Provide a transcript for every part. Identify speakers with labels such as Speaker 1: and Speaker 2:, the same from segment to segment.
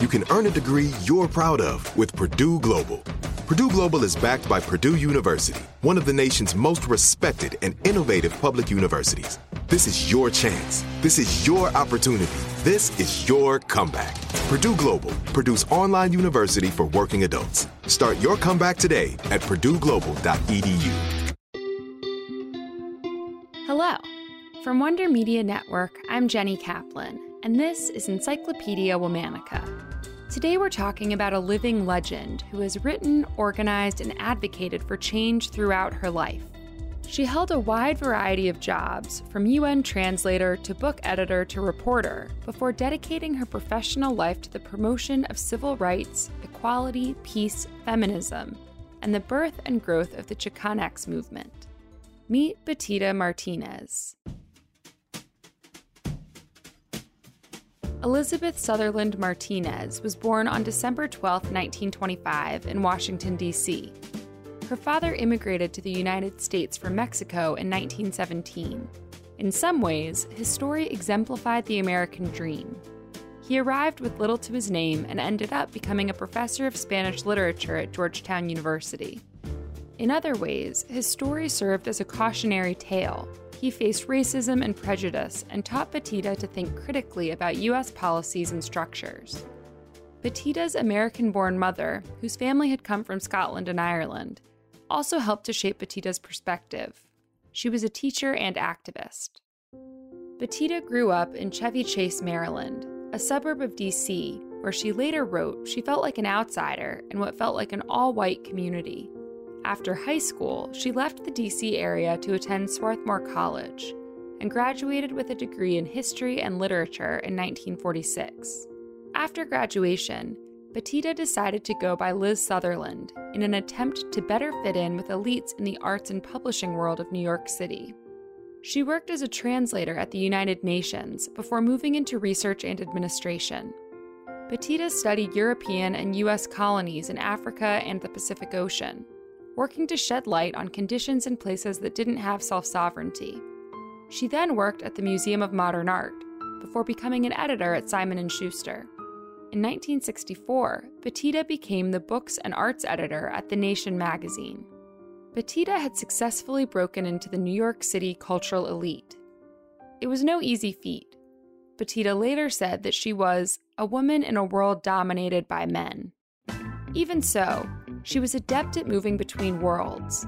Speaker 1: you can earn a degree you're proud of with Purdue Global. Purdue Global is backed by Purdue University, one of the nation's most respected and innovative public universities. This is your chance. This is your opportunity. This is your comeback. Purdue Global, Purdue's online university for working adults. Start your comeback today at purdueglobal.edu.
Speaker 2: Hello. From Wonder Media Network, I'm Jenny Kaplan, and this is Encyclopedia Womanica. Today, we're talking about a living legend who has written, organized, and advocated for change throughout her life. She held a wide variety of jobs, from UN translator to book editor to reporter, before dedicating her professional life to the promotion of civil rights, equality, peace, feminism, and the birth and growth of the Chicanx movement. Meet Betita Martinez. Elizabeth Sutherland Martinez was born on December 12, 1925, in Washington, D.C. Her father immigrated to the United States from Mexico in 1917. In some ways, his story exemplified the American dream. He arrived with little to his name and ended up becoming a professor of Spanish literature at Georgetown University. In other ways, his story served as a cautionary tale he faced racism and prejudice and taught Betita to think critically about U.S. policies and structures. Betita's American born mother, whose family had come from Scotland and Ireland, also helped to shape Betita's perspective. She was a teacher and activist. Betita grew up in Chevy Chase, Maryland, a suburb of D.C., where she later wrote she felt like an outsider in what felt like an all white community. After high school, she left the DC area to attend Swarthmore College and graduated with a degree in history and literature in 1946. After graduation, Betita decided to go by Liz Sutherland in an attempt to better fit in with elites in the arts and publishing world of New York City. She worked as a translator at the United Nations before moving into research and administration. Betita studied European and U.S. colonies in Africa and the Pacific Ocean working to shed light on conditions in places that didn't have self sovereignty. She then worked at the Museum of Modern Art before becoming an editor at Simon & Schuster. In 1964, Betita became the books and arts editor at The Nation magazine. Betita had successfully broken into the New York City cultural elite. It was no easy feat. Betita later said that she was a woman in a world dominated by men. Even so, she was adept at moving between worlds.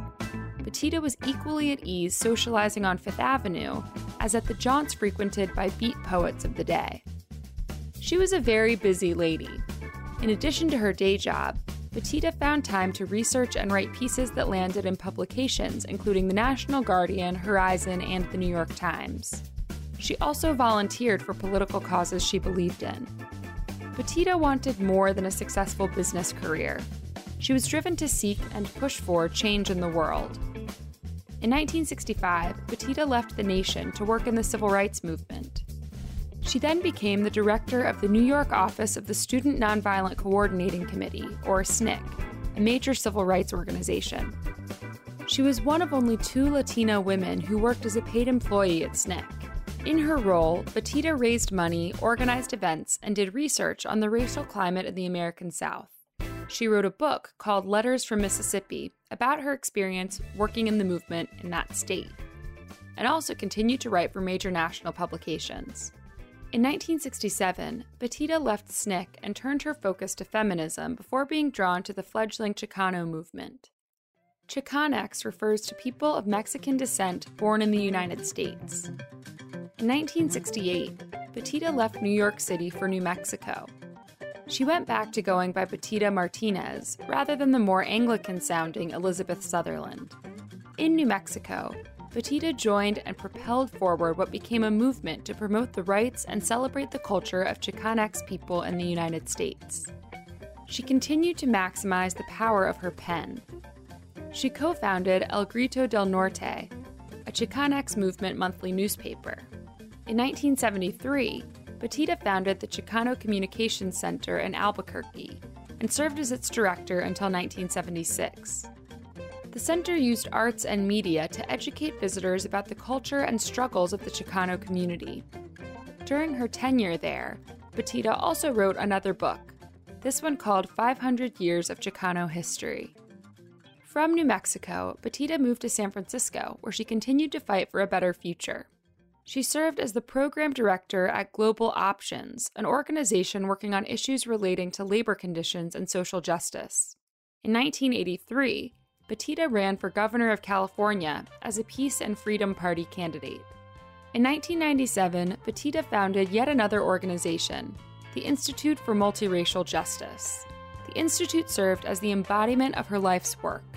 Speaker 2: Betita was equally at ease socializing on Fifth Avenue as at the jaunts frequented by beat poets of the day. She was a very busy lady. In addition to her day job, Betita found time to research and write pieces that landed in publications including the National Guardian, Horizon, and the New York Times. She also volunteered for political causes she believed in. Betita wanted more than a successful business career she was driven to seek and push for change in the world. In 1965, Betita left the nation to work in the civil rights movement. She then became the director of the New York office of the Student Nonviolent Coordinating Committee, or SNCC, a major civil rights organization. She was one of only two Latina women who worked as a paid employee at SNCC. In her role, Betita raised money, organized events, and did research on the racial climate in the American South. She wrote a book called Letters from Mississippi about her experience working in the movement in that state, and also continued to write for major national publications. In 1967, Betita left SNCC and turned her focus to feminism before being drawn to the fledgling Chicano movement. Chicanx refers to people of Mexican descent born in the United States. In 1968, Betita left New York City for New Mexico. She went back to going by Betita Martinez rather than the more Anglican sounding Elizabeth Sutherland. In New Mexico, Betita joined and propelled forward what became a movement to promote the rights and celebrate the culture of Chicanx people in the United States. She continued to maximize the power of her pen. She co founded El Grito del Norte, a Chicanx movement monthly newspaper. In 1973, Betita founded the Chicano Communications Center in Albuquerque and served as its director until 1976. The center used arts and media to educate visitors about the culture and struggles of the Chicano community. During her tenure there, Betita also wrote another book, this one called 500 Years of Chicano History. From New Mexico, Betita moved to San Francisco, where she continued to fight for a better future. She served as the program director at Global Options, an organization working on issues relating to labor conditions and social justice. In 1983, Betita ran for governor of California as a Peace and Freedom Party candidate. In 1997, Betita founded yet another organization, the Institute for Multiracial Justice. The Institute served as the embodiment of her life's work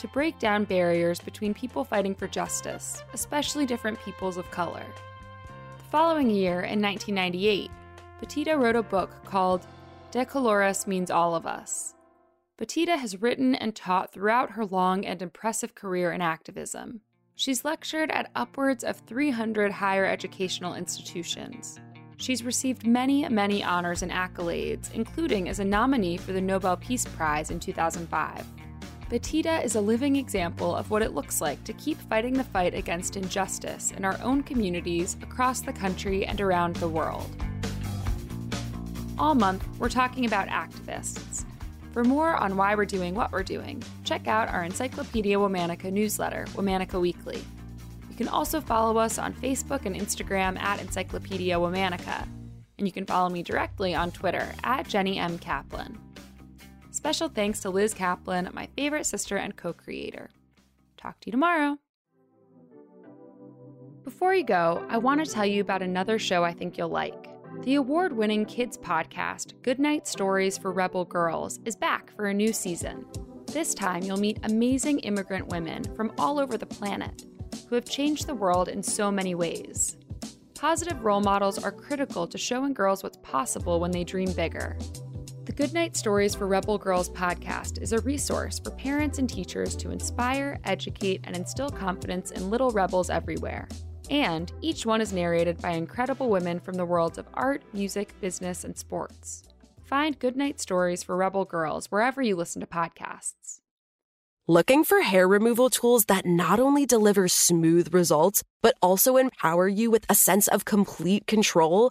Speaker 2: to break down barriers between people fighting for justice, especially different peoples of color. The following year, in 1998, Betita wrote a book called De Colores Means All of Us. Betita has written and taught throughout her long and impressive career in activism. She's lectured at upwards of 300 higher educational institutions. She's received many, many honors and accolades, including as a nominee for the Nobel Peace Prize in 2005. Betita is a living example of what it looks like to keep fighting the fight against injustice in our own communities across the country and around the world. All month, we're talking about activists. For more on why we're doing what we're doing, check out our Encyclopedia Womanica newsletter, Womanica Weekly. You can also follow us on Facebook and Instagram at Encyclopedia Womanica, and you can follow me directly on Twitter at Jenny M. Kaplan. Special thanks to Liz Kaplan, my favorite sister and co creator. Talk to you tomorrow. Before you go, I want to tell you about another show I think you'll like. The award winning kids podcast, Goodnight Stories for Rebel Girls, is back for a new season. This time, you'll meet amazing immigrant women from all over the planet who have changed the world in so many ways. Positive role models are critical to showing girls what's possible when they dream bigger. The Goodnight Stories for Rebel Girls podcast is a resource for parents and teachers to inspire, educate, and instill confidence in little rebels everywhere. And each one is narrated by incredible women from the worlds of art, music, business, and sports. Find Goodnight Stories for Rebel Girls wherever you listen to podcasts.
Speaker 3: Looking for hair removal tools that not only deliver smooth results, but also empower you with a sense of complete control?